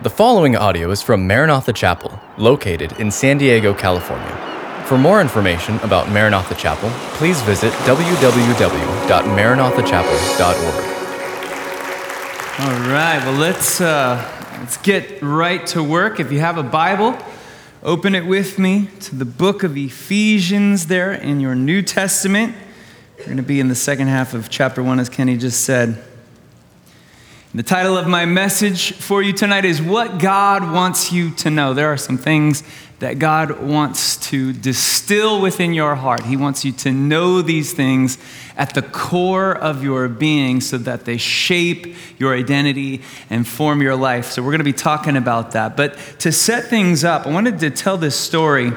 The following audio is from Maranatha Chapel, located in San Diego, California. For more information about Maranatha Chapel, please visit www.maranathachapel.org. All right, well, let's, uh, let's get right to work. If you have a Bible, open it with me to the book of Ephesians there in your New Testament. We're going to be in the second half of chapter 1, as Kenny just said. The title of my message for you tonight is What God Wants You to Know. There are some things that God wants to distill within your heart. He wants you to know these things at the core of your being so that they shape your identity and form your life. So, we're going to be talking about that. But to set things up, I wanted to tell this story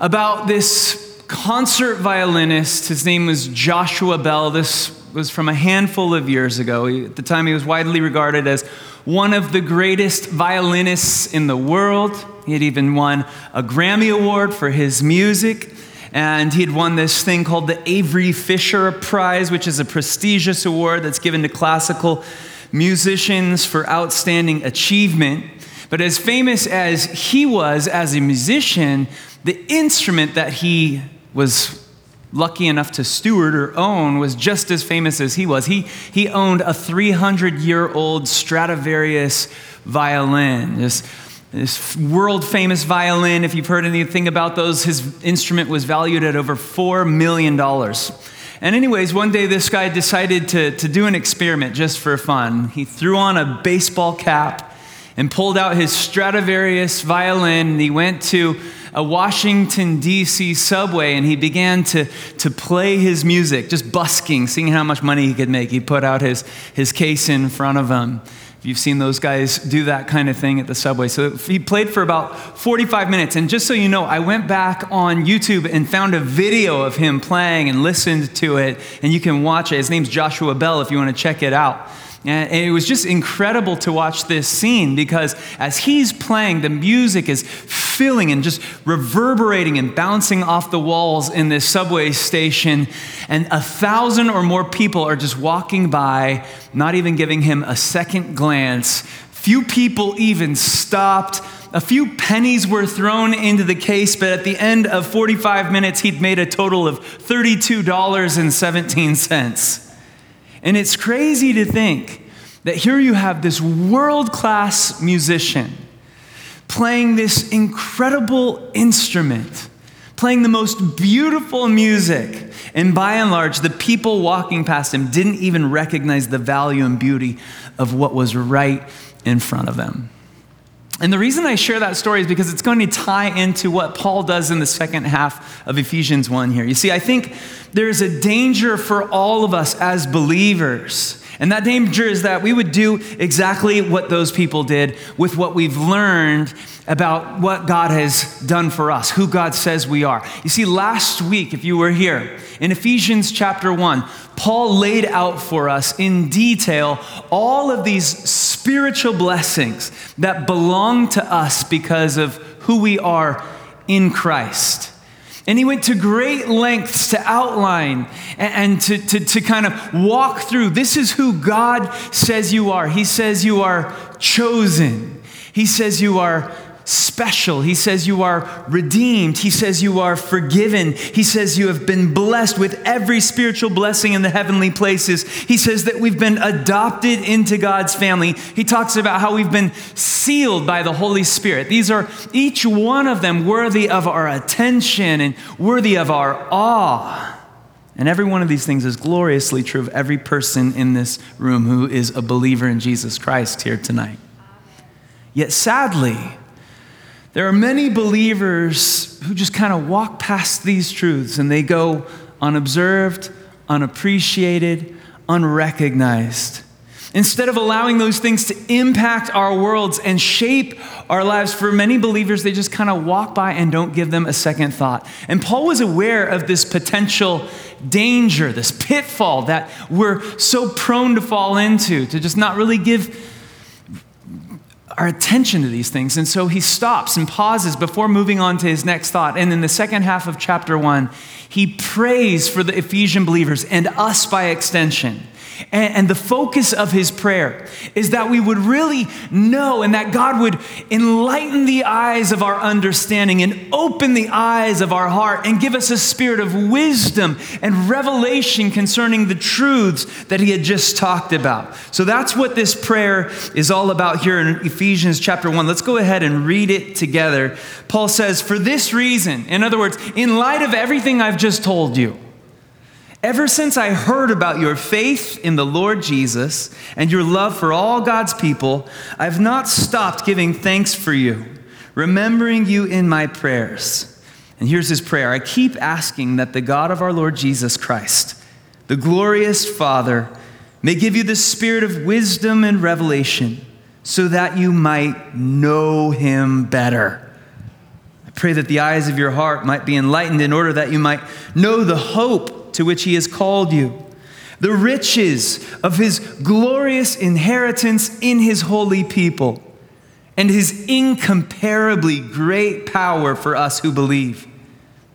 about this concert violinist. His name was Joshua Bell. This was from a handful of years ago. He, at the time, he was widely regarded as one of the greatest violinists in the world. He had even won a Grammy Award for his music. And he had won this thing called the Avery Fisher Prize, which is a prestigious award that's given to classical musicians for outstanding achievement. But as famous as he was as a musician, the instrument that he was lucky enough to steward or own was just as famous as he was. He, he owned a 300 year old Stradivarius violin. This, this world famous violin, if you've heard anything about those, his instrument was valued at over $4 million. And, anyways, one day this guy decided to, to do an experiment just for fun. He threw on a baseball cap and pulled out his Stradivarius violin, and he went to a Washington, D.C. subway and he began to, to play his music, just busking, seeing how much money he could make. He put out his, his case in front of him. If you've seen those guys do that kind of thing at the subway. So he played for about 45 minutes. And just so you know, I went back on YouTube and found a video of him playing and listened to it. And you can watch it. His name's Joshua Bell if you want to check it out. And it was just incredible to watch this scene because as he's playing, the music is filling and just reverberating and bouncing off the walls in this subway station. And a thousand or more people are just walking by, not even giving him a second glance. Few people even stopped. A few pennies were thrown into the case, but at the end of 45 minutes, he'd made a total of $32.17. And it's crazy to think that here you have this world class musician playing this incredible instrument, playing the most beautiful music. And by and large, the people walking past him didn't even recognize the value and beauty of what was right in front of them. And the reason I share that story is because it's going to tie into what Paul does in the second half of Ephesians 1 here. You see, I think there's a danger for all of us as believers. And that danger is that we would do exactly what those people did with what we've learned about what God has done for us, who God says we are. You see, last week, if you were here, in Ephesians chapter 1, Paul laid out for us in detail all of these spiritual blessings that belong to us because of who we are in Christ. And he went to great lengths to outline and, to, to, to kind of walk through this is who God says you are. He says you are chosen, He says you are special. He says you are redeemed. He says you are forgiven. He says you have been blessed with every spiritual blessing in the heavenly places. He says that we've been adopted into God's family. He talks about how we've been sealed by the Holy Spirit. These are each one of them worthy of our attention and worthy of our awe. And every one of these things is gloriously true of every person in this room who is a believer in Jesus Christ here tonight. Yet sadly, there are many believers who just kind of walk past these truths and they go unobserved, unappreciated, unrecognized. Instead of allowing those things to impact our worlds and shape our lives, for many believers, they just kind of walk by and don't give them a second thought. And Paul was aware of this potential danger, this pitfall that we're so prone to fall into, to just not really give our attention to these things. And so he stops and pauses before moving on to his next thought. And in the second half of chapter one, he prays for the Ephesian believers and us by extension. And, and, the focus of his prayer is that we would really know and that God would enlighten the eyes of our understanding and open the eyes of our heart and give us a spirit of wisdom and revelation concerning the truths that he had just talked about. So that's what this prayer is all about here in Ephesians chapter 1. Let's go ahead and read it together. Paul says, For this reason, in other words, in light of everything I've just told you, Ever since I heard about your faith in the Lord Jesus and your love for all God's people, I've not stopped giving thanks for you, remembering you in my prayers. And here's his prayer I keep asking that the God of our Lord Jesus Christ, the glorious Father, may give you the spirit of wisdom and revelation so that you might know him better. I pray that the eyes of your heart might be enlightened in order that you might know the hope to which he has called you, the riches of his glorious inheritance in his holy people, and his incomparably great power for us who believe.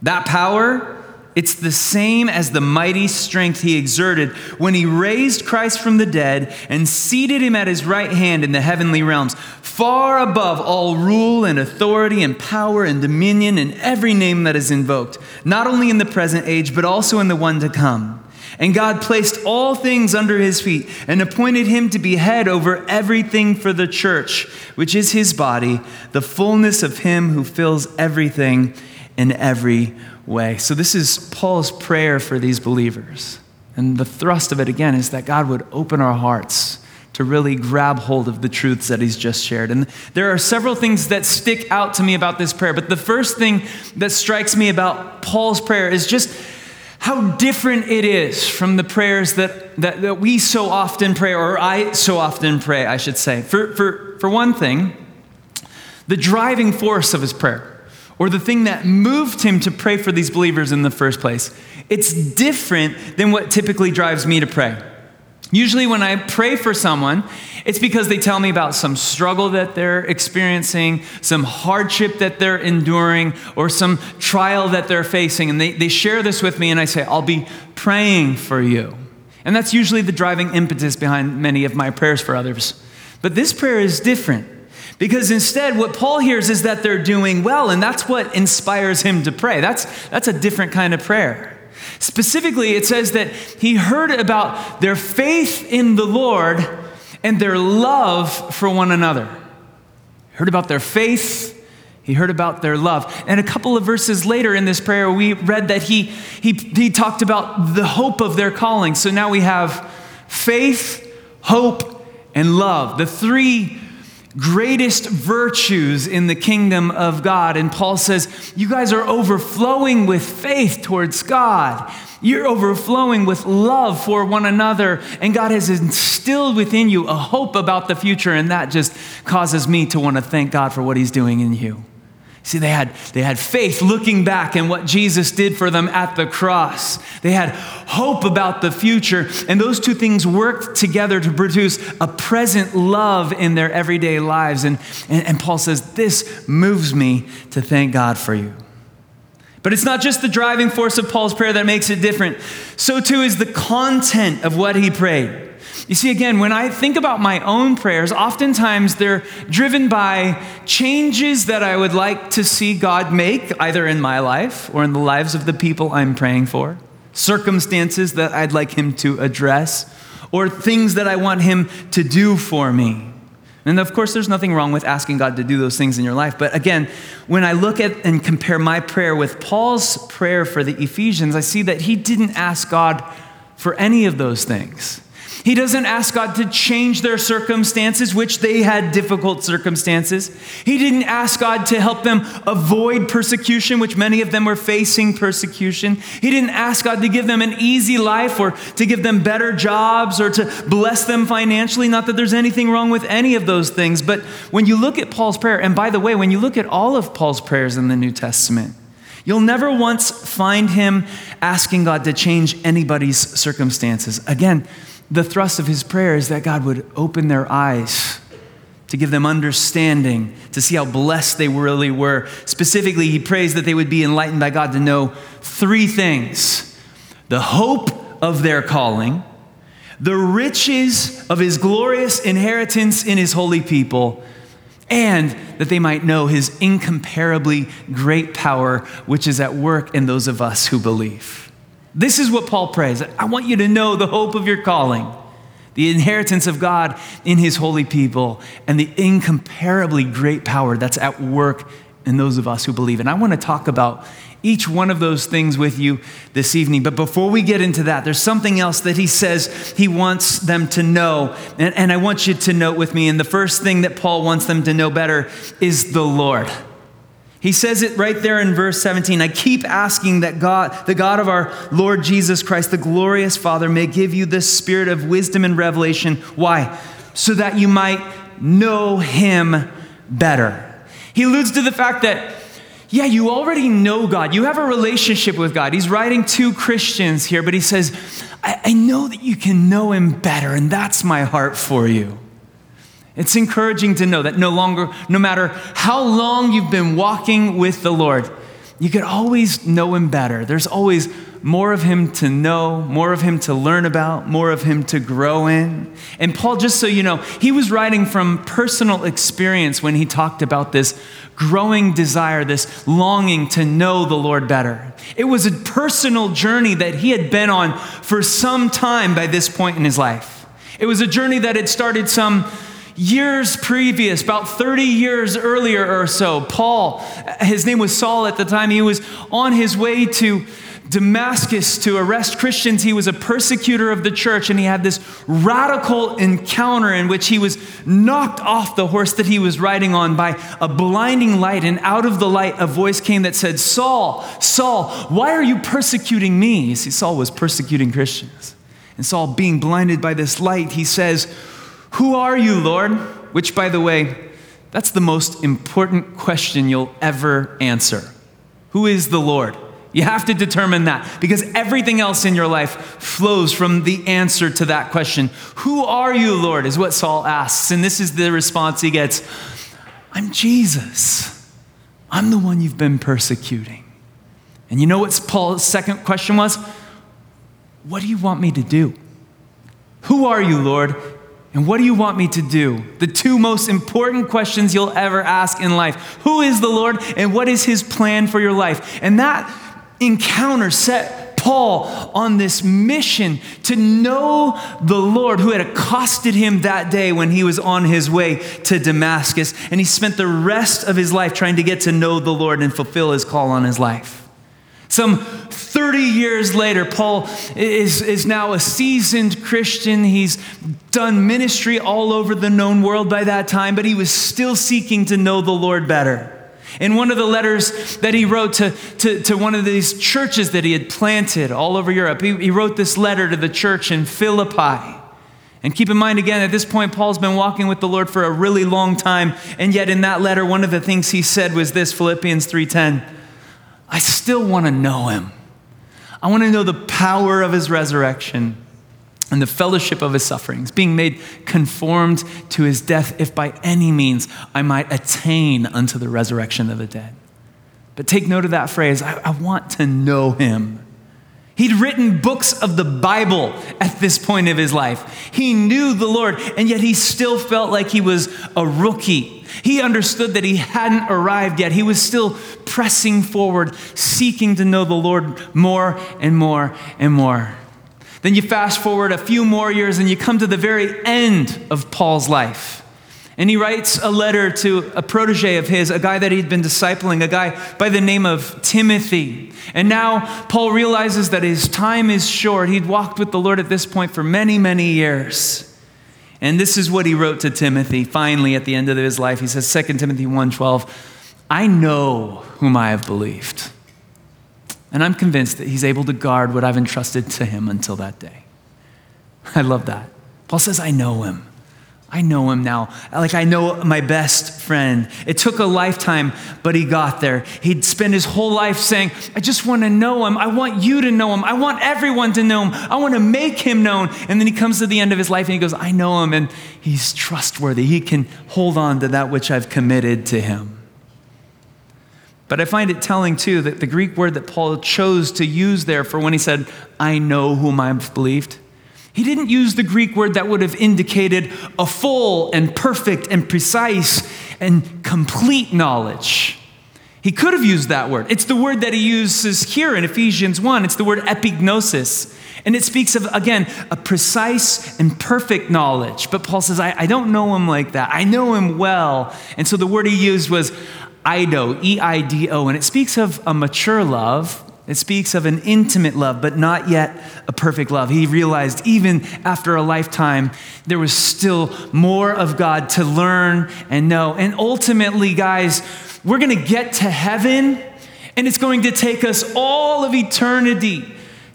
That power, it's the same as the mighty strength he exerted when he raised Christ from the dead and seated him at his right hand in the heavenly realms, far above all rule and authority and power and dominion and every name that is invoked, not only in the present age, but also in the one to come. And God placed all things under his feet and appointed him to be head over everything for the church, which is his body, the fullness of him who fills everything in every way. So, this is Paul's prayer for these believers. And the thrust of it, again, is that God would open our hearts to really grab hold of the truths that he's just shared. And there are several things that stick out to me about this prayer, but the first thing that strikes me about Paul's prayer is just how different it is from the prayers that, that, that we so often pray, or I so often pray, I should say. For, for, for one thing, the driving force of his prayer or the thing that moved him to pray for these believers in the first place. It's different than what typically drives me to pray. Usually, when I pray for someone, it's because they tell me about some struggle that they're experiencing, some hardship that they're enduring, or some trial that they're facing. And they, they share this with me, and I say, I'll be praying for you. And that's usually the driving impetus behind many of my prayers for others. But this prayer is different. Because instead, what Paul hears is that they're doing well, and that's what inspires him to pray. That's, that's a different kind of prayer. Specifically, it says that he heard about their faith in the Lord and their love for one another. He heard about their faith, he heard about their love. And a couple of verses later in this prayer, we read that he, he, he talked about the hope of their calling. So now we have faith, hope, and love. The three greatest virtues in the kingdom of God. And Paul says, You guys are overflowing with faith towards God. You're overflowing with love for one another. And God has instilled within you a hope about the future. And that just causes me to want to thank God for what He's doing in you. See, they had, they had faith looking back and what Jesus did for them at the cross. They had hope about the future. And those two things worked together to produce a present love in their everyday lives. And, and, and Paul says, This moves me to thank God for you. But it's not just the driving force of Paul's prayer that makes it different. So, too, is the content of what he prayed. You see, again, when I think about my own prayers, oftentimes they're driven by changes that I would like to see God make, either in my life or in the lives of the people I'm praying for, circumstances that I'd like Him to address, or things that I want Him to do for me. And of course, there's nothing wrong with asking God to do those things in your life. But again, when I look at and compare my prayer with Paul's prayer for the Ephesians, I see that he didn't ask God for any of those things. He doesn't ask God to change their circumstances, which they had difficult circumstances. He didn't ask God to help them avoid persecution, which many of them were facing persecution. He didn't ask God to give them an easy life or to give them better jobs or to bless them financially. Not that there's anything wrong with any of those things. But when you look at Paul's prayer, and by the way, when you look at all of Paul's prayers in the New Testament, You'll never once find him asking God to change anybody's circumstances. Again, the thrust of his prayer is that God would open their eyes to give them understanding, to see how blessed they really were. Specifically, he prays that they would be enlightened by God to know three things the hope of their calling, the riches of his glorious inheritance in his holy people, and that they might know his incomparably great power, which is at work in those of us who believe. This is what Paul prays. I want you to know the hope of your calling, the inheritance of God in his holy people, and the incomparably great power that's at work in those of us who believe. And I want to talk about each one of those things with you this evening. But before we get into that, there's something else that he says he wants them to know. And, and, I want you to note with me. And the first thing that Paul wants them to know better is the Lord. He says it right there in verse 17. I keep asking that God, the God of our Lord Jesus Christ, the glorious Father, may give you the spirit of wisdom and revelation. Why? So that you might know him better. He alludes to the fact that yeah, you already know God. You have a relationship with God. He's writing to Christians here, but he says, I, I, know that you can know him better, and that's my heart for you. It's encouraging to know that no longer, no matter how long you've been walking with the Lord, you can always know him better. There's always more of him to know, more of him to learn about, more of him to grow in. And Paul, just so you know, he was writing from personal experience when he talked about this growing desire, this longing to know the Lord better. It was a personal journey that he had been on for some time by this point in his life. It was a journey that had started some years previous, about 30 years earlier or so. Paul, his name was Saul at the time, he was on his way to Damascus to arrest Christians. He was a persecutor of the church, and he had this radical encounter in which he was knocked off the horse that he was riding on by a blinding light. And out of the light, a voice came that said, Saul, Saul, why are you persecuting me? You see, Saul was persecuting Christians. And Saul, being blinded by this light, he says, Who are you, Lord? Which, by the way, that's the most important question you'll ever answer. Who is the Lord? You have to determine that because everything else in your life flows from the answer to that question. Who are you, Lord? is what Saul asks. And this is the response he gets I'm Jesus. I'm the one you've been persecuting. And you know what Paul's second question was? What do you want me to do? Who are you, Lord? And what do you want me to do? The two most important questions you'll ever ask in life. Who is the Lord and what is his plan for your life? And that encounter set Paul on this mission to know the Lord who had accosted him that day when he was on his way to Damascus. And he spent the rest of his life trying to get to know the Lord and fulfill his call on his life. Some 30 years later, Paul is, is now a seasoned Christian. He's done ministry all over the known world by that time, but he was still seeking to know the Lord better. In one of the letters that he wrote to, to, to one of these churches that he had planted all over Europe, he, he wrote this letter to the church in Philippi. And keep in mind again, at this point, Paul's been walking with the Lord for a really long time. And yet in that letter, one of the things he said was this Philippians 3:10. I still want to know him. I want to know the power of his resurrection and the fellowship of his sufferings, being made conformed to his death, if by any means I might attain unto the resurrection of the dead. But take note of that phrase I, I want to know him. He'd written books of the Bible at this point of his life. He knew the Lord, and yet he still felt like he was a rookie. He understood that he hadn't arrived yet. He was still pressing forward, seeking to know the Lord more and more and more. Then you fast forward a few more years and you come to the very end of Paul's life. And he writes a letter to a protege of his, a guy that he'd been discipling, a guy by the name of Timothy. And now Paul realizes that his time is short. He'd walked with the Lord at this point for many, many years. And this is what he wrote to Timothy finally at the end of his life. He says 2 Timothy 1:12, "I know whom I have believed." And I'm convinced that he's able to guard what I've entrusted to him until that day. I love that. Paul says, I know him. I know him now. Like I know my best friend. It took a lifetime, but he got there. He'd spend his whole life saying, I just want to know him. I want you to know him. I want everyone to know him. I want to make him known. And then he comes to the end of his life and he goes, I know him. And he's trustworthy. He can hold on to that which I've committed to him. But I find it telling too that the Greek word that Paul chose to use there for when he said, I know whom I've believed, He didn't use the Greek word that would have indicated a full and perfect and precise and complete knowledge. He could have used that word. It's the word that he uses here in Ephesians 1. It's the word epignosis. And it speaks of, again, a precise and perfect knowledge. But Paul says, I, I don't know him like that. I know him well. And so the word he used was Eido, E I D O. And it speaks of a mature love. It speaks of an intimate love, but not yet a perfect love. He realized even after a lifetime, there was still more of God to learn and know. And ultimately, guys, we're going to get to heaven, and it's going to take us all of eternity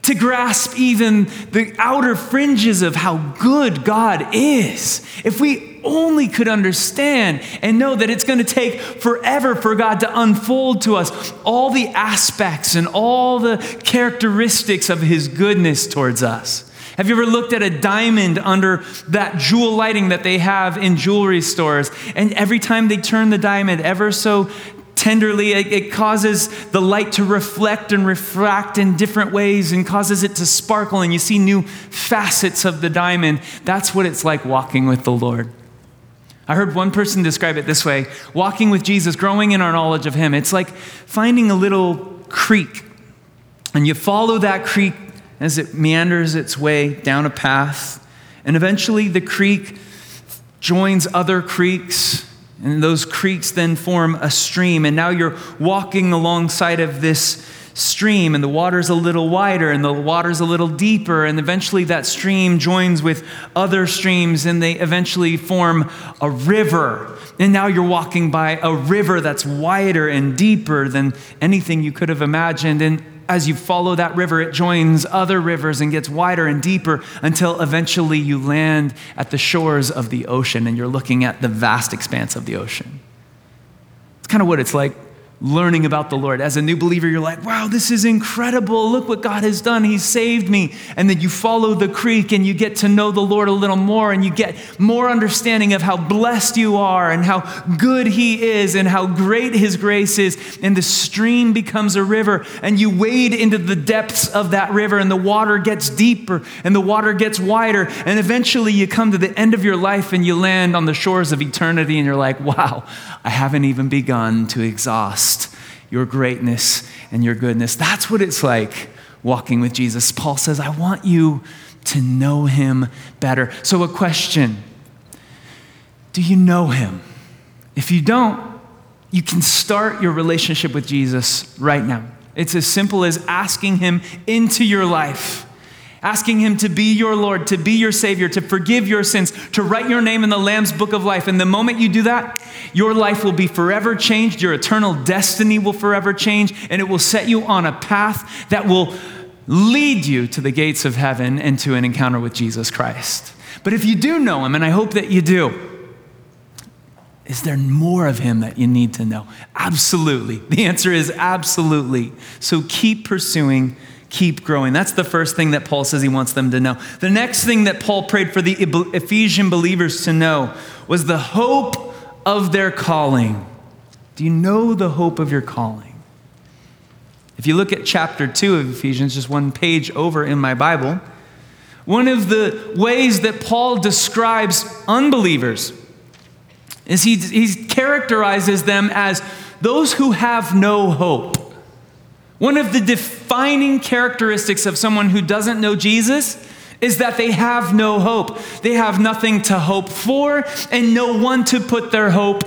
to grasp even the outer fringes of how good God is. If we only could understand and know that it's going to take forever for God to unfold to us all the aspects and all the characteristics of His goodness towards us. Have you ever looked at a diamond under that jewel lighting that they have in jewelry stores? And every time they turn the diamond ever so tenderly, it, causes the light to reflect and refract in different ways and causes it to sparkle, and you see new facets of the diamond. That's what it's like walking with the Lord. I heard one person describe it this way walking with Jesus, growing in our knowledge of Him. It's like finding a little creek, and you follow that creek as it meanders its way down a path. And eventually, the creek joins other creeks, and those creeks then form a stream. And now you're walking alongside of this stream, and the water's a little wider, and the water's a little deeper, and eventually that stream joins with other streams, and they eventually form a river. And now you're walking by a river that's wider and deeper than anything you could have imagined. And as you follow that river, it joins other rivers and gets wider and deeper until eventually you land at the shores of the ocean and you're looking at the vast expanse of the ocean. It's kind of what it's like learning about the Lord. As a new believer, you're like, wow, this is incredible. Look what God has done. He saved me. And then you follow the creek and you get to know the Lord a little more and you get more understanding of how blessed you are and how good He is and how great His grace is. And the stream becomes a river and you wade into the depths of that river and the water gets deeper and the water gets wider. And eventually you come to the end of your life and you land on the shores of eternity and you're like, wow, I haven't even begun to exhaust your greatness and your goodness. That's what it's like walking with Jesus. Paul says, I want you to know him better. So, a question Do you know him? If you don't, you can start your relationship with Jesus right now. It's as simple as asking him into your life asking Him to be your Lord, to be your Savior, to forgive your sins, to write your name in the Lamb's book of life. And the moment you do that, your life will be forever changed, your eternal destiny will forever change, and it will set you on a path that will lead you to the gates of heaven and to an encounter with Jesus Christ. But if you do know Him, and I hope that you do, is there more of him that you need to know? Absolutely. The answer is absolutely. So keep pursuing keep growing. That's the first thing that Paul says he wants them to know. The next thing that Paul prayed for the Ephesian believers to know was the hope of their calling. Do you know the hope of your calling? If you look at chapter 2 of Ephesians, just one page over in my Bible, one of the ways that Paul describes unbelievers is he, he characterizes them as those who have no hope. One of the defining characteristics of someone who doesn't know Jesus is that they have no hope. They have nothing to hope for and no one to put their hope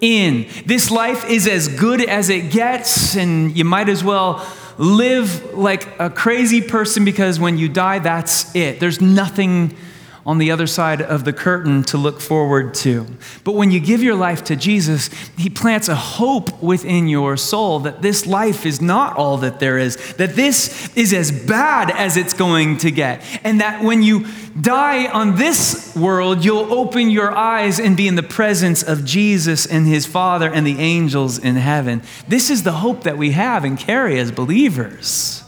in. This life is as good as it gets, and you might as well live like a crazy person because when you die, that's it. There's nothing on the other side of the curtain to look forward to. But when you give your life to Jesus, He plants a hope within your soul that this life is not all that there is, that this is as bad as it's going to get, and that when you die on this world, you'll open your eyes and be in the presence of Jesus and His Father and the angels in heaven. This is the hope that we have and carry as believers.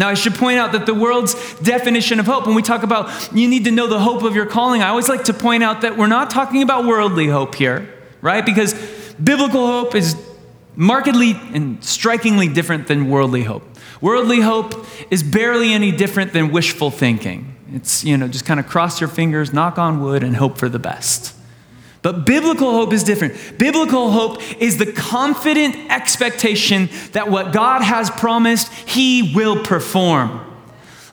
Now, I should point out that the world's definition of hope, when we talk about you need to know the hope of your calling, I always like to point out that we're not talking about worldly hope here, right? Because biblical hope is markedly and strikingly different than worldly hope. Worldly hope is barely any different than wishful thinking. It's, you know, just kind of cross your fingers, knock on wood, and hope for the best. But biblical hope is different. Biblical hope is the confident expectation that what God has promised, He will perform.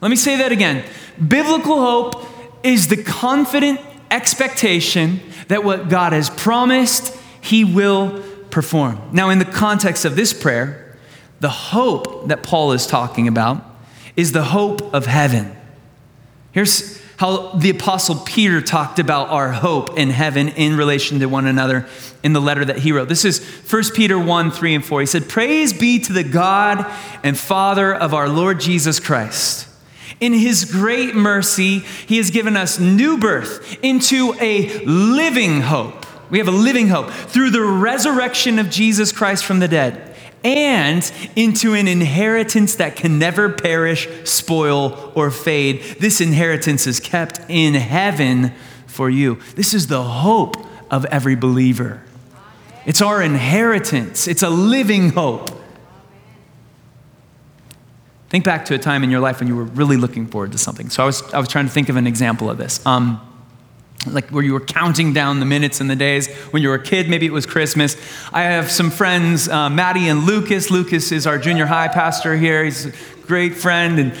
Let me say that again. Biblical hope is the confident expectation that what God has promised, He will perform. Now, in the context of this prayer, the hope that Paul is talking about is the hope of heaven. Here's how the Apostle Peter talked about our hope in heaven in relation to one another in the letter that he wrote. This is 1 Peter 1 3 and 4. He said, Praise be to the God and Father of our Lord Jesus Christ. In his great mercy, he has given us new birth into a living hope. We have a living hope through the resurrection of Jesus Christ from the dead and into an inheritance that can never perish, spoil, or fade. This inheritance is kept in heaven for you. This is the hope of every believer. It's our inheritance, it's a living hope. Think back to a time in your life when you were really looking forward to something. So I was, I was trying to think of an example of this. Um, like where you were counting down the minutes and the days. When you were a kid maybe it was christmas. I have some friends uh, maddie and lucas. Lucas is our junior high pastor here. He's a great friend and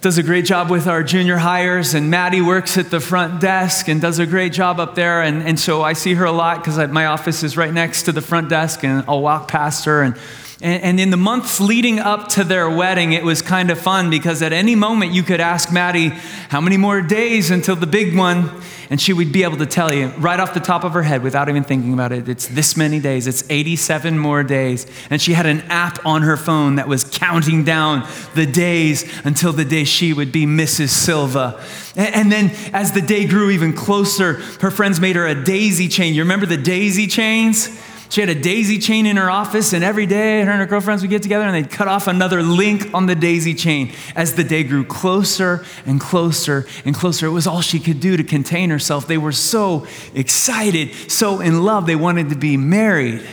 does a great job with our junior hires. And maddie works at the front desk and does a great job up there. And, and so i see her a lot because my office is right next to the front desk and i'll walk past her and and, in the months leading up to their wedding, it was kind of fun because at any moment you could ask Maddie, How many more days until the big one? And she would be able to tell you right off the top of her head without even thinking about it. It's this many days, it's 87 more days. And she had an app on her phone that was counting down the days until the day she would be Mrs. Silva. And then as the day grew even closer, her friends made her a daisy chain. You remember the daisy chains? She had a daisy chain in her office, and every day her and her girlfriends would get together and they'd cut off another link on the daisy chain. As the day grew closer and closer and closer, it was all she could do to contain herself. They were so excited, so in love, they wanted to be married.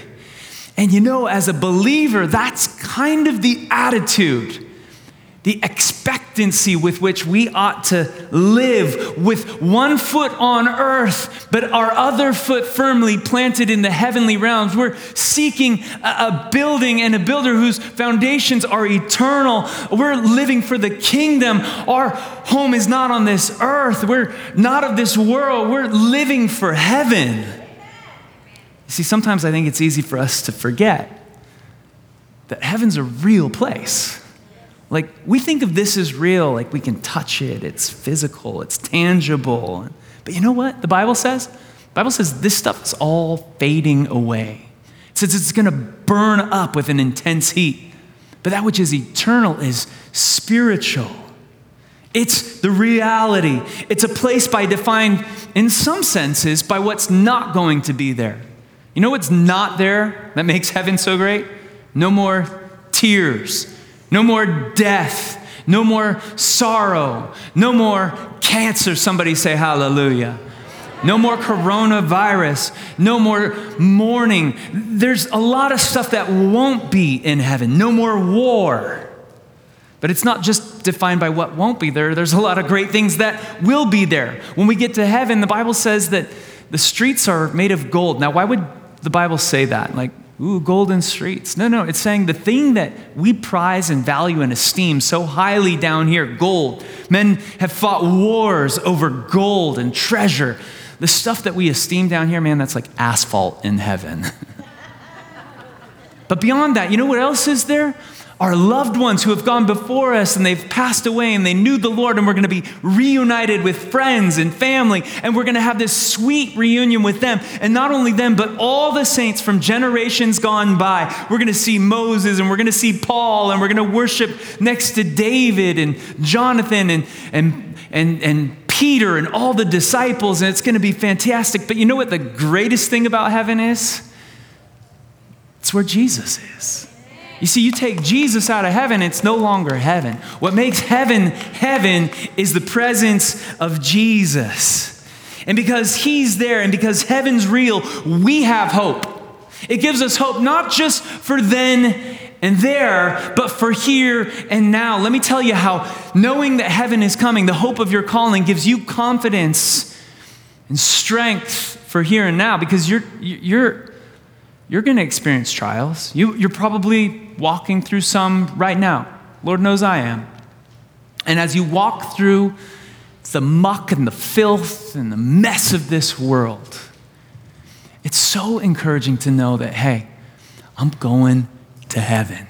And you know, as a believer, that's kind of the attitude the expectancy with which we ought to live with one foot on earth, but our other foot firmly planted in the heavenly realms. We're seeking a, building and a builder whose foundations are eternal. We're living for the kingdom. Our home is not on this earth, we're not of this world. We're living for heaven. You see, sometimes I think it's easy for us to forget that heaven's a real place. Like, we think of this as real, like we can touch it, it's physical, it's tangible. But you know what the Bible says? The Bible says this stuff is all fading away. It says it's going to burn up with an intense heat. But that which is eternal is spiritual. It's the reality. It's a place by defined, in some senses, by what's not going to be there. You know what's not there that makes heaven so great? No more tears no more death. No more sorrow. No more cancer. Somebody say hallelujah. No more coronavirus. No more mourning. There's a lot of stuff that won't be in heaven. No more war. But it's not just defined by what won't be there, there's a lot of great things that will be there. When we get to heaven, the Bible says that the streets are made of gold. Now, why would the Bible say that? Like, ooh, golden streets. No, no, it's saying the thing that we prize and value and esteem so highly down here, gold. Men have fought wars over gold and treasure. The stuff that we esteem down here, man, that's like asphalt in heaven. but beyond that, you know what else is there? Our loved ones who have gone before us and they've passed away and they knew the Lord, and we're going to be reunited with friends and family, and we're going to have this sweet reunion with them. And not only them, but all the saints from generations gone by. We're going to see Moses and we're going to see Paul, and we're going to worship next to David and Jonathan and, and, and, and Peter and all the disciples, and it's going to be fantastic. But you know what the greatest thing about heaven is? It's where Jesus is. You see, you take Jesus out of heaven, it's no longer heaven. What makes heaven heaven is the presence of Jesus. And because he's there and because heaven's real, we have hope. It gives us hope not just for then and there, but for here and now. Let me tell you how knowing that heaven is coming, the hope of your calling, gives you confidence and strength for here and now because you're, you're, you're going to experience trials. You, you're probably walking through some right now. Lord knows I am. And as you walk through the muck and the filth and the mess of this world, it's so encouraging to know that, hey, I'm going to heaven.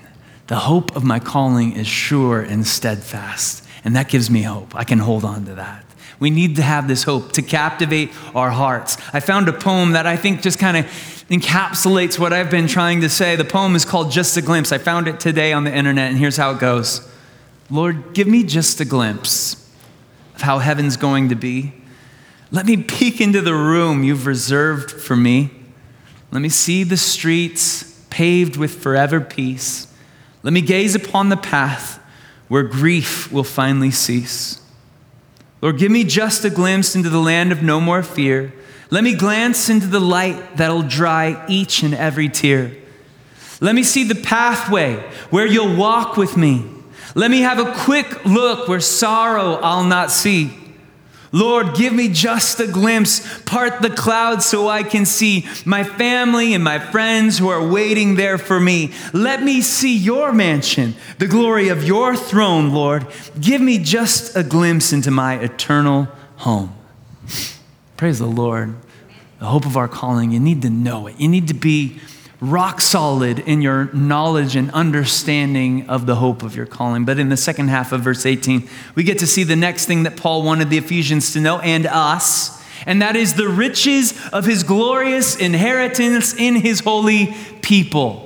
The hope of my calling is sure and steadfast. And that gives me hope. I can hold on to that. We need to have this hope to captivate our hearts. I found a poem that I think just kind of encapsulates what I've been trying to say. The poem is called Just a Glimpse. I found it today on the internet, and here's how it goes Lord, give me just a glimpse of how heaven's going to be. Let me peek into the room you've reserved for me. Let me see the streets paved with forever peace. Let me gaze upon the path where grief will finally cease. Lord, give me just a glimpse into the land of no more fear. Let me glance into the light that'll dry each and every tear. Let me see the pathway where you'll walk with me. Let me have a quick look where sorrow I'll not see. Lord, give me just a glimpse, part the clouds so I can see my family and my friends who are waiting there for me. Let me see your mansion, the glory of your throne, Lord. Give me just a glimpse into my eternal home. Praise the Lord. The hope of our calling, you need to know it. You need to be rock solid in your knowledge and understanding of the hope of your calling. But in the second half of verse 18, we get to see the next thing that Paul wanted the Ephesians to know and us, and that is the riches of his glorious inheritance in his holy people.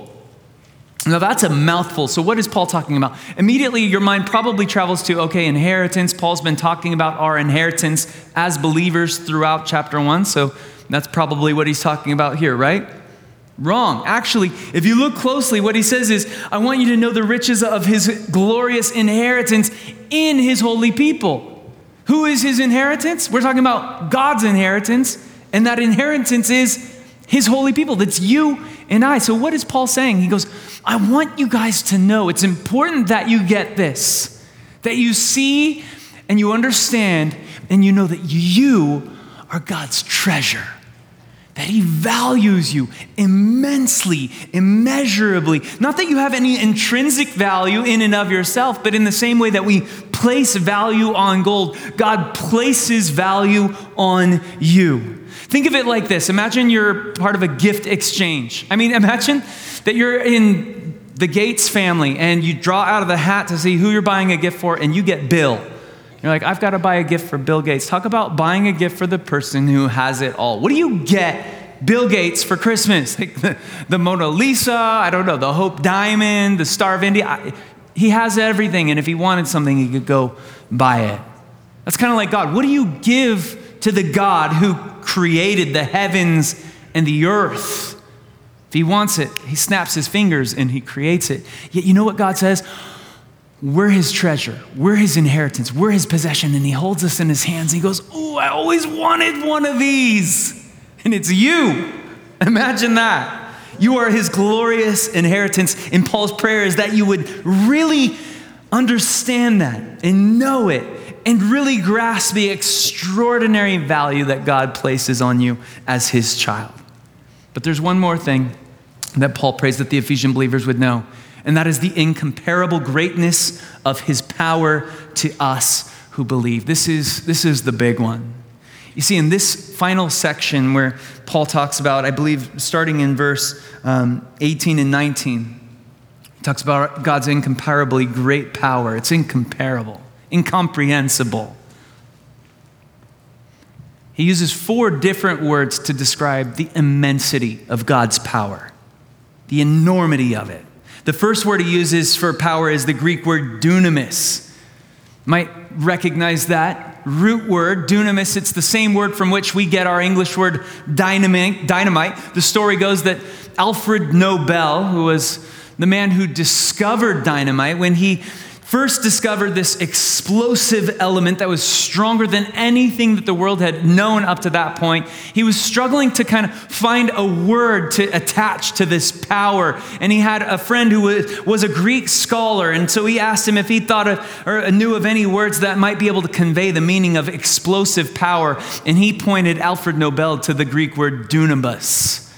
Now that's a mouthful. So, what is Paul talking about? Immediately, your mind probably travels to, okay, inheritance. Paul's been talking about our inheritance as believers throughout chapter one. So, that's probably what he's talking about here, right? Wrong. Actually, if you look closely, what he says is, I want you to know the riches of his glorious inheritance in his holy people. Who is his inheritance? We're talking about God's inheritance, and that inheritance is his holy people. That's you and I. So, what is Paul saying? He goes, I want you guys to know it's important that you get this, that you see and you understand, and you know that you are God's treasure that he values you immensely, immeasurably. Not that you have any intrinsic value in and of yourself, but in the same way that we place value on gold, God places value on you. Think of it like this Imagine you're part of a gift exchange. I mean, imagine that you're in the Gates family and you draw out of the hat to see who you're buying a gift for, and you get Bill. You're like, I've got to buy a gift for Bill Gates. Talk about buying a gift for the person who has it all. What do you get Bill Gates for Christmas? Like the, the Mona Lisa, I don't know, the Hope Diamond, the Star of India. I, he has everything, and if he wanted something, he could go buy it. That's kind of like God. What do you give to the God who created the heavens and the earth? If he wants it, he snaps his fingers and he creates it. Yet you know what God says? We're his treasure. We're his inheritance. We're his possession. And he holds us in his hands. he goes, Oh, I always wanted one of these. And it's you. Imagine that. You are his glorious inheritance. In Paul's prayer is that you would really understand that and know it and really grasp the extraordinary value that God places on you as his child. But there's one more thing that Paul prays that the Ephesian believers would know and that is the incomparable greatness of his power to us who believe. This is, this is the big one. You see, in this final section where Paul talks about, I believe, starting in verse um, 18 and 19, he talks about God's incomparably great power. It's incomparable, incomprehensible. He uses four different words to describe the immensity of God's power, the enormity of it. The first word he uses for power is the Greek word dunamis. Might recognize that root word, dunamis. It's the same word from which we get our English word dynamite. dynamite. The story goes that Alfred Nobel, who was the man who discovered dynamite, when he first discovered this explosive element that was stronger than anything that the world had known up to that point, he was struggling to kind of find a word to attach to this power. And he had a friend who was, a Greek scholar. And so he asked him if he thought of or knew of any words that might be able to convey the meaning of explosive power. And he pointed Alfred Nobel to the Greek word dunamis.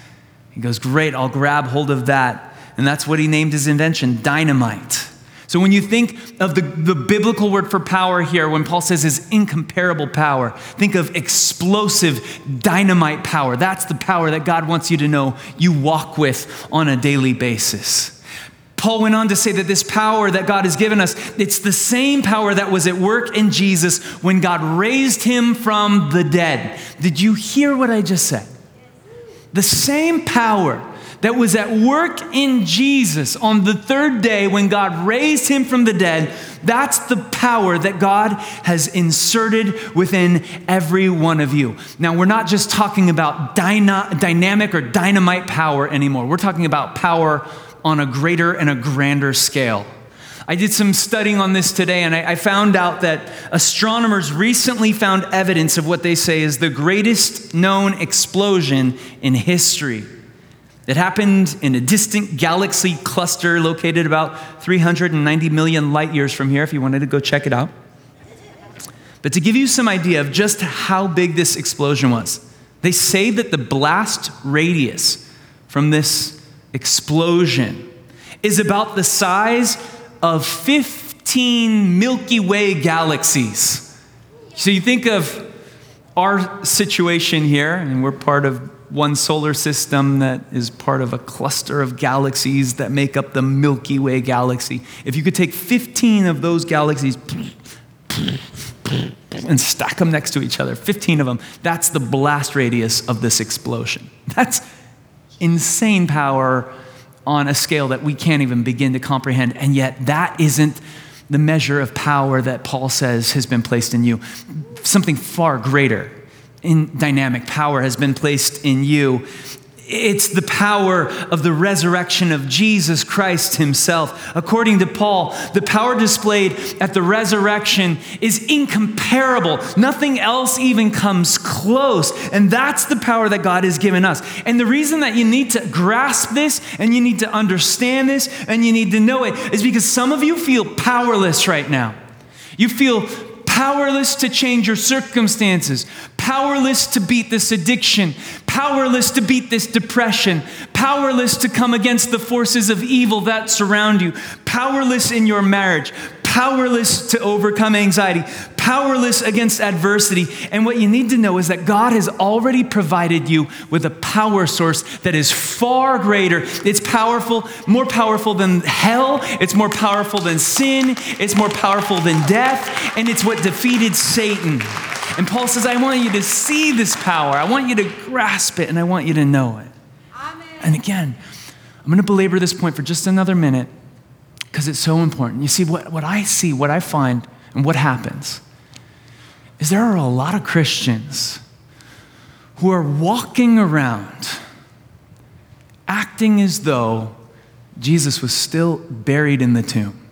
He goes, Great, I'll grab hold of that. And that's what he named his invention, dynamite. So when you think of the, the biblical word for power here, when Paul says his incomparable power, think of explosive dynamite power. That's the power that God wants you to know you walk with on a daily basis. Paul went on to say that this power that God has given us, it's the same power that was at work in Jesus when God raised him from the dead. Did you hear what I just said? The same power that was at work in Jesus on the third day when God raised him from the dead, that's the power that God has inserted within every one of you. Now, we're not just talking about dyna- dynamic or dynamite power anymore, we're talking about power on a greater and a grander scale. I did some studying on this today, and I, I, found out that astronomers recently found evidence of what they say is the greatest known explosion in history. It happened in a distant galaxy cluster located about 390 million light years from here, if you wanted to go check it out. But to give you some idea of just how big this explosion was, they say that the blast radius from this explosion is about the size of 15 Milky Way galaxies. So you think of our situation here, and we're part of one solar system that is part of a cluster of galaxies that make up the Milky Way galaxy. If you could take 15 of those galaxies and stack them next to each other, 15 of them, that's the blast radius of this explosion. That's insane power on a scale that we can't even begin to comprehend. And yet, that isn't the measure of power that Paul says has been placed in you. Something far greater in dynamic power has been placed in you. It's the power of the resurrection of Jesus Christ Himself. According to Paul, the power displayed at the resurrection is incomparable. Nothing else even comes close. And that's the power that God has given us. And the reason that you need to grasp this and you need to understand this and you need to know it is because some of you feel powerless right now. You feel powerless to change your circumstances, powerless to beat this addiction, powerless to beat this depression, powerless to come against the forces of evil that surround you, powerless in your marriage, powerless to overcome anxiety, powerless against adversity. And what you need to know is that God has already provided you with a power source that is far greater. It's powerful, more powerful than hell, it's more powerful than sin, it's more powerful than death, and it's what defeated Satan. And Paul says, I want you to see this power, I want you to grasp it, and I want you to know it. Amen. And again, I'm going to belabor this point for just another minute because it's so important. You see, what, what I see, what I find, and what happens is there are a lot of Christians who are walking around acting as though Jesus was still buried in the tomb.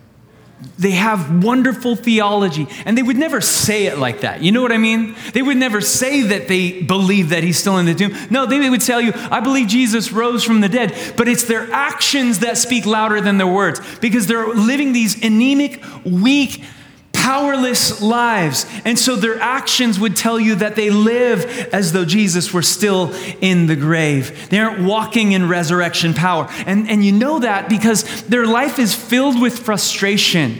They have wonderful theology, and they would never say it like that. You know what I mean? They would never say that they believe that he's still in the tomb. No, they would tell you, I believe Jesus rose from the dead. But it's their actions that speak louder than their words because they're living these anemic, weak, powerless lives. And so their actions would tell you that they live as though Jesus were still in the grave. They aren't walking in resurrection power. And, and you know that because their life is filled with frustration.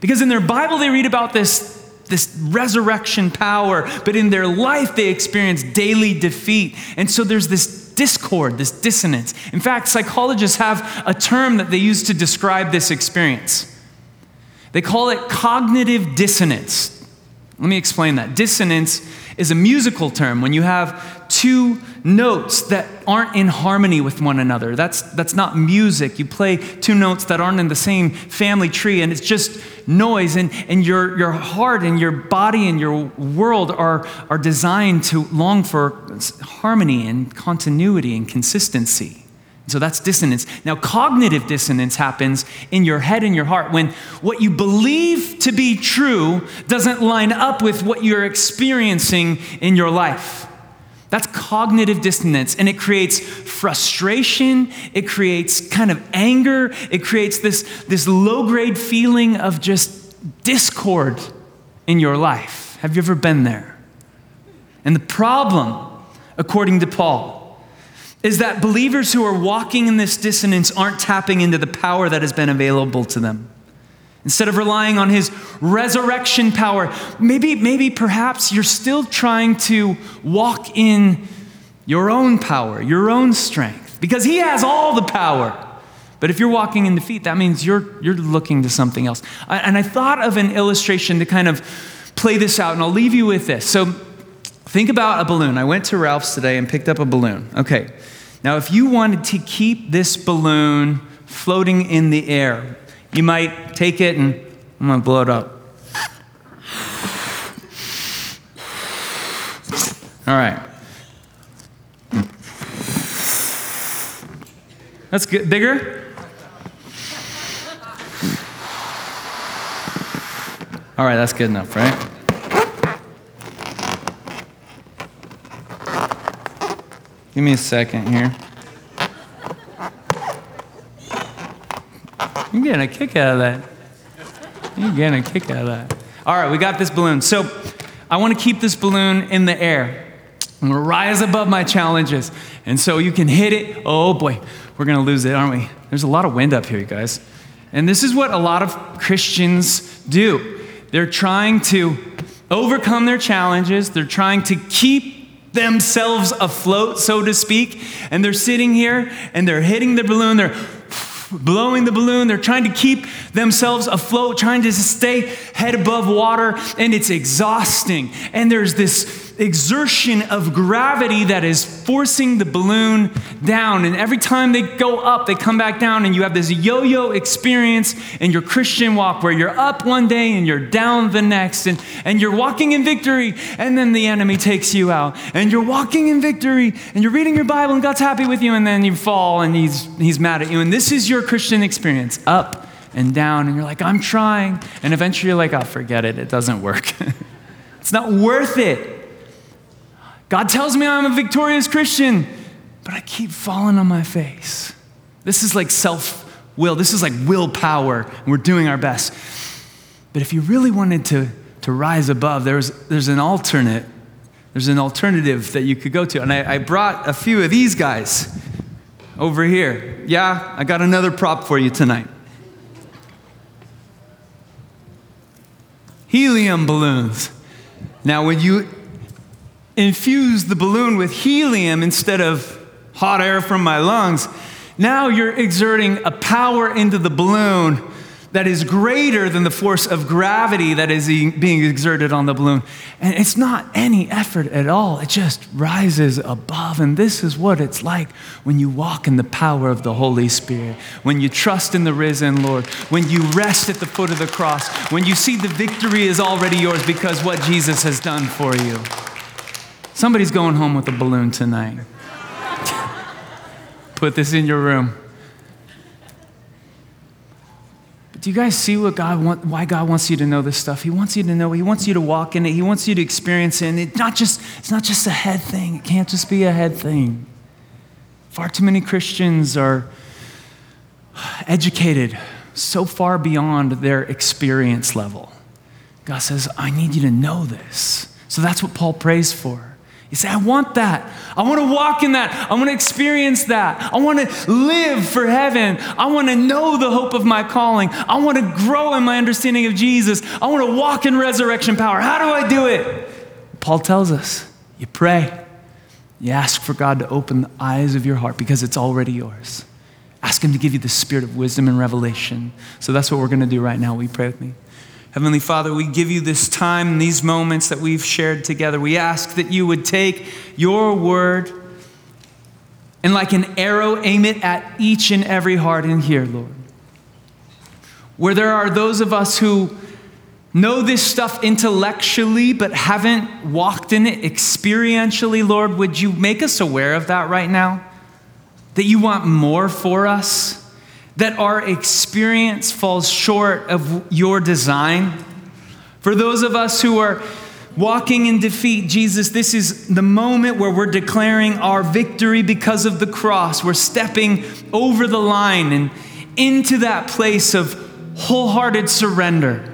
Because in their Bible, they read about this this resurrection power, but in their life they experience daily defeat. And so there's this discord, this dissonance. In fact, psychologists have a term that they use to describe this experience. They call it cognitive dissonance. Let me explain that. Dissonance is a musical term when you have two notes that aren't in harmony with one another. That's, that's not music. You play two notes that aren't in the same family tree, and it's just noise. And, and your, your heart and your body and your world are, are designed to long for harmony and continuity and consistency. So that's dissonance. Now, cognitive dissonance happens in your head and your heart when what you believe to be true doesn't line up with what you're experiencing in your life. That's cognitive dissonance, and it creates frustration, it creates kind of anger, it creates this, this low grade feeling of just discord in your life. Have you ever been there? And the problem, according to Paul, is that believers who are walking in this dissonance aren't tapping into the power that has been available to them. Instead of relying on his resurrection power, maybe, maybe perhaps you're still trying to walk in your own power, your own strength, because he has all the power. But if you're walking in defeat, that means you're, you're looking to something else. And I thought of an illustration to kind of play this out, and I'll leave you with this. So think about a balloon. I went to Ralph's today and picked up a balloon. Okay. Now, if you wanted to keep this balloon floating in the air, you might take it and I'm gonna blow it up. All right. That's good. Bigger? All right, that's good enough, right? Give me a second here. You're getting a kick out of that. You're getting a kick out of that. All right, we got this balloon. So I want to keep this balloon in the air. I'm going to rise above my challenges. And so you can hit it. Oh boy, we're going to lose it, aren't we? There's a lot of wind up here, you guys. And this is what a lot of Christians do. They're trying to overcome their challenges, they're trying to keep themselves afloat, so to speak. And they're sitting here and they're hitting the balloon, they're blowing the balloon, they're trying to keep themselves afloat, trying to stay head above water, and it's exhausting. And there's this exertion of gravity that is forcing the balloon down. And every time they go up, they come back down, and you have this yo yo experience in your Christian walk where you're up one day and you're down the next, and, and you're walking in victory, and then the enemy takes you out. And you're walking in victory, and you're reading your Bible, and God's happy with you, and then you fall, and he's, he's mad at you. And this is your Christian experience up and down, and you're like, I'm trying. And eventually you're like, oh, forget it. It doesn't work. it's not worth it. God tells me I'm a victorious Christian, but I keep falling on my face. This is like self will, this is like willpower, and we're doing our best. But if you really wanted to, to rise above, there's, there's an alternate, there's an alternative that you could go to. And I, I brought a few of these guys over here. Yeah, I got another prop for you tonight. Helium balloons. Now, when you infuse the balloon with helium instead of hot air from my lungs, now you're exerting a power into the balloon that is greater than the force of gravity that is being exerted on the balloon. And it's not any effort at all, it just rises above. And this is what it's like when you walk in the power of the Holy Spirit, when you trust in the risen Lord, when you rest at the foot of the cross, when you see the victory is already yours because what Jesus has done for you. Somebody's going home with a balloon tonight. Put this in your room. But do you guys see what God want, why God wants you to know this stuff? He wants you to know. He wants you to walk in it. He wants you to experience it. And not just, it's not just a head thing. It can't just be a head thing. Far too many Christians are educated so far beyond their experience level. God says, I need you to know this. So that's what Paul prays for. You say, I want that. I want to walk in that. I want to experience that. I want to live for heaven. I want to know the hope of my calling. I want to grow in my understanding of Jesus. I want to walk in resurrection power. How do I do it? Paul tells us you pray, you ask for God to open the eyes of your heart because it's already yours. Ask Him to give you the spirit of wisdom and revelation. So that's what we're going to do right now. We pray with me? Heavenly Father, we give you this time and these moments that we've shared together. We ask that you would take your word and, like an arrow, aim it at each and every heart in here, Lord. Where there are those of us who know this stuff intellectually but haven't walked in it experientially, Lord, would you make us aware of that right now? that you want more for us, that our experience falls short of your design. For those of us who are walking in defeat, Jesus, this is the moment where we're declaring our victory because of the cross. We're stepping over the line and into that place of wholehearted surrender.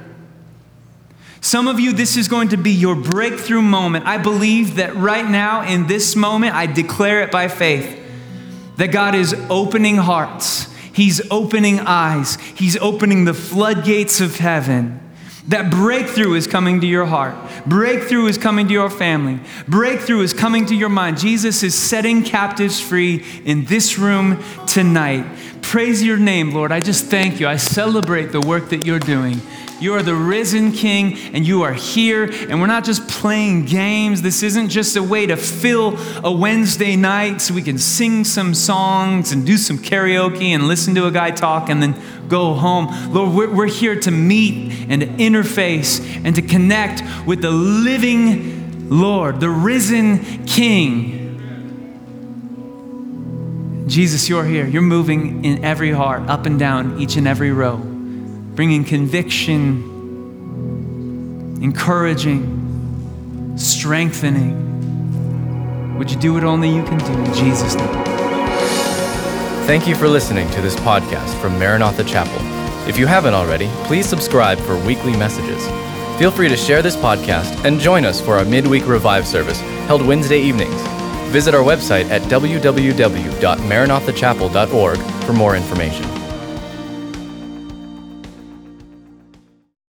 Some of you, this is going to be your breakthrough moment. I believe that right now, in this moment, I declare it by faith that God is opening hearts, He's opening eyes, He's opening the floodgates of heaven. That breakthrough is coming to your heart. Breakthrough is coming to your family. Breakthrough is coming to your mind. Jesus is setting captives free in this room tonight. Praise your name, Lord. I just thank you. I celebrate the work that you're doing. You are the risen King, and you are here. And we're not just playing games. This isn't just a way to fill a Wednesday night so we can sing some songs and do some karaoke and listen to a guy talk and then go home. Lord, we're, we're here to meet and to interface and to connect with the living Lord, the risen King. Jesus, you're here. You're moving in every heart, up and down each and every row bringing conviction, encouraging, strengthening. Would you do what only you can do in Jesus' name? Thank you for listening to this podcast from Maranatha Chapel. If you haven't already, please subscribe for weekly messages. Feel free to share this podcast and join us for our midweek revive service held Wednesday evenings. Visit our website at www.maranathachapel.org for more information.